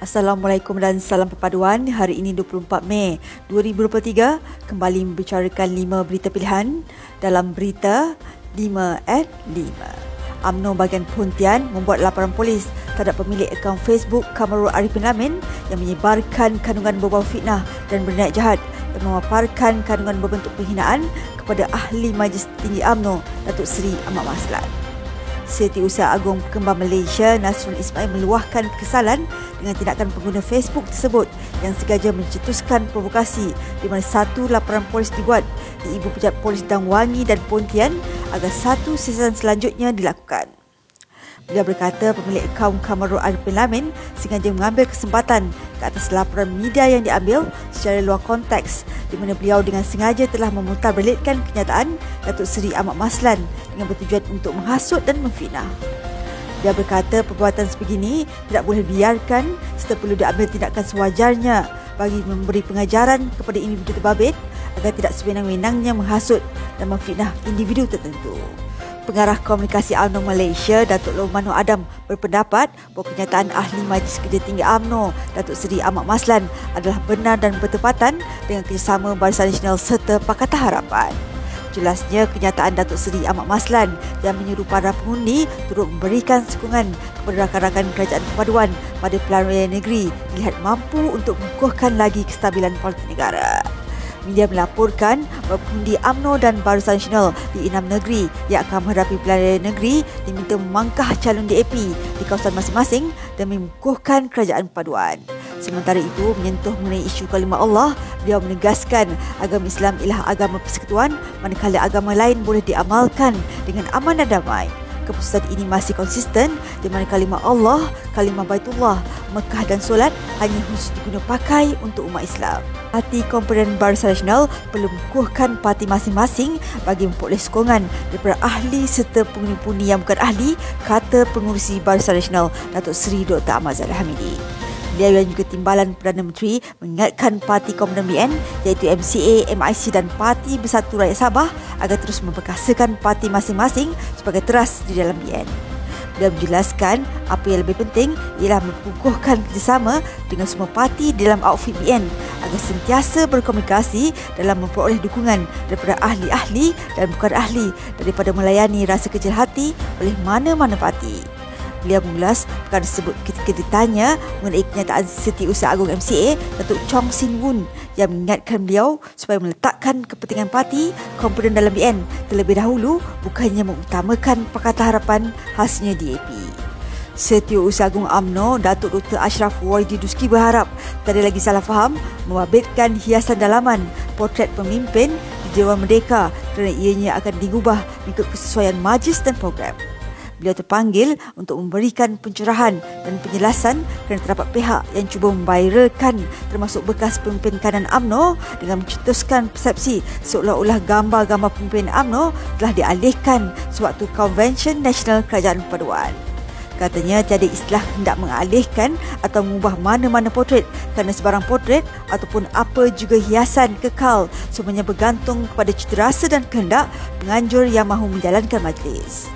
Assalamualaikum dan salam perpaduan. Hari ini 24 Mei 2023 kembali membicarakan 5 berita pilihan dalam berita 5 at 5. UMNO bagian Pontian membuat laporan polis terhadap pemilik akaun Facebook Kamarul Arifin Lamin yang menyebarkan kandungan berbau fitnah dan berniat jahat dan memaparkan kandungan berbentuk penghinaan kepada ahli Majlis Tinggi UMNO Datuk Seri Ahmad Maslan. Setiausaha Agung Kembar Malaysia Nasrul Ismail meluahkan kesalan dengan tindakan pengguna Facebook tersebut yang sengaja mencetuskan provokasi di mana satu laporan polis dibuat di Ibu Pejabat Polis Dang Wangi dan Pontian agar satu siasatan selanjutnya dilakukan. Beliau berkata pemilik akaun Kamarul Arifin Lamin sengaja mengambil kesempatan ke atas laporan media yang diambil secara luar konteks di mana beliau dengan sengaja telah memutar belitkan kenyataan Datuk Seri Ahmad Maslan dengan bertujuan untuk menghasut dan memfitnah. Dia berkata perbuatan sebegini tidak boleh biarkan serta perlu diambil tindakan sewajarnya bagi memberi pengajaran kepada individu terbabit agar tidak sewenang-wenangnya menghasut dan memfitnah individu tertentu. Pengarah Komunikasi UMNO Malaysia, Datuk Lomano Adam berpendapat bahawa kenyataan Ahli Majlis Kerja Tinggi UMNO, Datuk Seri Ahmad Maslan adalah benar dan bertepatan dengan kerjasama Barisan Nasional serta Pakatan Harapan. Jelasnya kenyataan Datuk Seri Ahmad Maslan yang menyuruh para pengundi turut memberikan sokongan kepada rakan-rakan kerajaan perpaduan pada pelan raya negeri dilihat mampu untuk mengukuhkan lagi kestabilan politik negara. Media melaporkan bahawa pengundi UMNO dan Barisan Nasional di enam negeri yang akan menghadapi pilihan negeri diminta memangkah calon DAP di kawasan masing-masing dan mengukuhkan kerajaan paduan. Sementara itu, menyentuh mengenai isu kalimah Allah, beliau menegaskan agama Islam ialah agama persekutuan manakala agama lain boleh diamalkan dengan aman dan damai keputusan ini masih konsisten di mana kalimah Allah, kalimah Baitullah, Mekah dan solat hanya khusus diguna pakai untuk umat Islam. Parti Komponen Barisan Nasional perlu mengukuhkan parti masing-masing bagi memperoleh sokongan daripada ahli serta penghuni-penghuni yang bukan ahli, kata pengurusi Barisan Nasional Datuk Seri Dr. Ahmad Zahid Hamidi. Beliau yang juga timbalan Perdana Menteri mengingatkan parti Komunan BN iaitu MCA, MIC dan Parti Bersatu Rakyat Sabah agar terus memperkasakan parti masing-masing sebagai teras di dalam BN. Beliau menjelaskan apa yang lebih penting ialah mengukuhkan kerjasama dengan semua parti dalam outfit BN agar sentiasa berkomunikasi dalam memperoleh dukungan daripada ahli-ahli dan bukan ahli daripada melayani rasa kecil hati oleh mana-mana parti. Beliau mengulas perkara tersebut ketika ditanya mengenai kenyataan Setiausaha Agung MCA Datuk Chong Sin Woon yang mengingatkan beliau supaya meletakkan kepentingan parti komponen dalam BN terlebih dahulu bukannya mengutamakan Pakatan Harapan khasnya DAP. Setiausaha Agung AMNO Datuk Dr. Ashraf Waidi Duski berharap tak ada lagi salah faham membabitkan hiasan dalaman potret pemimpin di Dewan Merdeka kerana ianya akan digubah mengikut kesesuaian majlis dan program. Beliau terpanggil untuk memberikan pencerahan dan penjelasan kerana terdapat pihak yang cuba memviralkan termasuk bekas pemimpin kanan AMNO dengan mencetuskan persepsi seolah-olah gambar-gambar pemimpin AMNO telah dialihkan sewaktu Convention Nasional Kerajaan Perpaduan. Katanya tiada istilah hendak mengalihkan atau mengubah mana-mana potret kerana sebarang potret ataupun apa juga hiasan kekal semuanya bergantung kepada cita rasa dan kehendak penganjur yang mahu menjalankan majlis.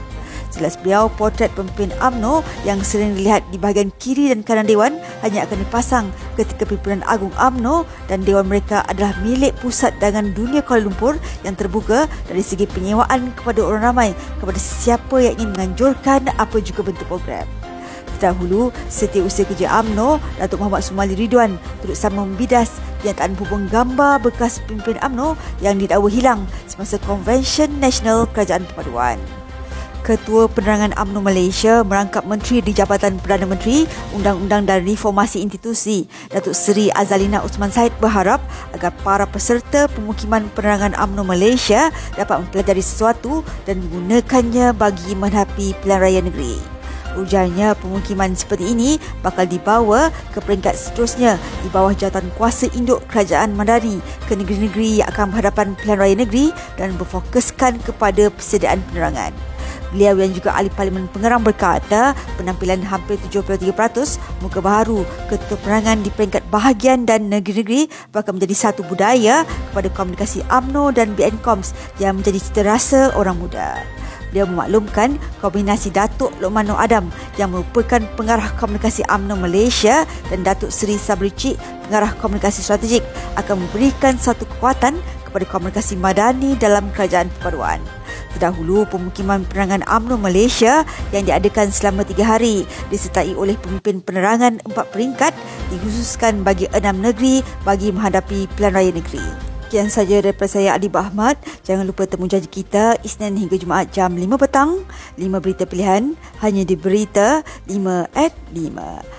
Jelas beliau, potret pemimpin AMNO yang sering dilihat di bahagian kiri dan kanan Dewan hanya akan dipasang ketika pimpinan Agung AMNO dan Dewan mereka adalah milik pusat dagangan dunia Kuala Lumpur yang terbuka dari segi penyewaan kepada orang ramai kepada siapa yang ingin menganjurkan apa juga bentuk program. Terdahulu, Setiausaha Kerja AMNO, Datuk Muhammad Sumali Ridwan turut sama membidas kenyataan hubung gambar bekas pemimpin AMNO yang didakwa hilang semasa Convention Nasional Kerajaan Perpaduan. Ketua Penerangan UMNO Malaysia merangkap Menteri di Jabatan Perdana Menteri, Undang-Undang dan Reformasi Institusi, Datuk Seri Azalina Usman Said berharap agar para peserta pemukiman penerangan UMNO Malaysia dapat mempelajari sesuatu dan menggunakannya bagi menghadapi pilihan raya negeri. Ujarnya pemukiman seperti ini bakal dibawa ke peringkat seterusnya di bawah jawatan kuasa induk kerajaan Mandari ke negeri-negeri yang akan berhadapan pilihan raya negeri dan berfokuskan kepada persediaan penerangan. Beliau yang juga ahli Parlimen Pengerang berkata penampilan hampir 73% muka baharu ketua perangan di peringkat bahagian dan negeri-negeri bakal menjadi satu budaya kepada komunikasi AMNO dan BNCOMS yang menjadi cita rasa orang muda. beliau memaklumkan kombinasi Datuk Lokman Nur Adam yang merupakan pengarah komunikasi UMNO Malaysia dan Datuk Seri Sabri Cik, pengarah komunikasi strategik akan memberikan satu kekuatan kepada komunikasi madani dalam kerajaan perpaduan. Terdahulu, pemukiman penerangan UMNO Malaysia yang diadakan selama tiga hari disertai oleh pemimpin penerangan empat peringkat dikhususkan bagi enam negeri bagi menghadapi pilihan raya negeri. Sekian saja daripada saya Adi Ahmad. Jangan lupa temu janji kita Isnin hingga Jumaat jam 5 petang. 5 berita pilihan hanya di Berita 5 at 5.